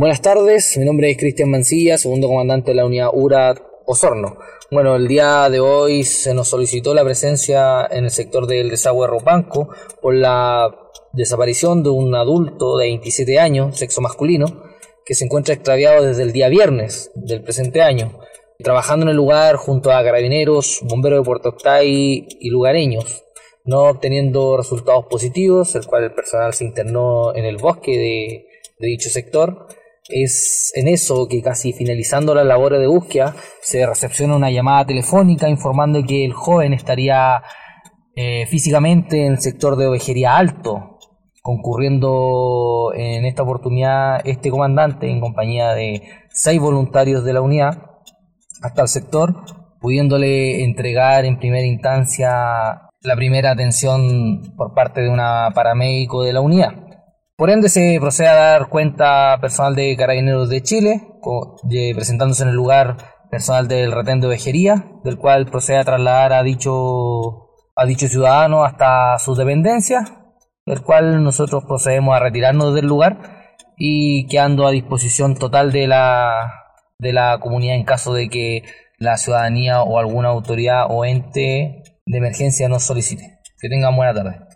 Buenas tardes, mi nombre es Cristian Mancilla, segundo comandante de la unidad URA Osorno. Bueno, el día de hoy se nos solicitó la presencia en el sector del desagüe Ropanco por la desaparición de un adulto de 27 años, sexo masculino, que se encuentra extraviado desde el día viernes del presente año, trabajando en el lugar junto a carabineros, bomberos de Puerto Octay y lugareños, no obteniendo resultados positivos, el cual el personal se internó en el bosque de, de dicho sector es en eso que casi finalizando las labores de búsqueda se recepciona una llamada telefónica informando que el joven estaría eh, físicamente en el sector de ovejería alto, concurriendo en esta oportunidad este comandante en compañía de seis voluntarios de la unidad hasta el sector, pudiéndole entregar en primera instancia la primera atención por parte de una paramédico de la unidad. Por ende, se procede a dar cuenta personal de Carabineros de Chile, presentándose en el lugar personal del retén de ovejería, del cual procede a trasladar a dicho, a dicho ciudadano hasta su dependencia, del cual nosotros procedemos a retirarnos del lugar y quedando a disposición total de la, de la comunidad en caso de que la ciudadanía o alguna autoridad o ente de emergencia nos solicite. Que tengan buena tarde.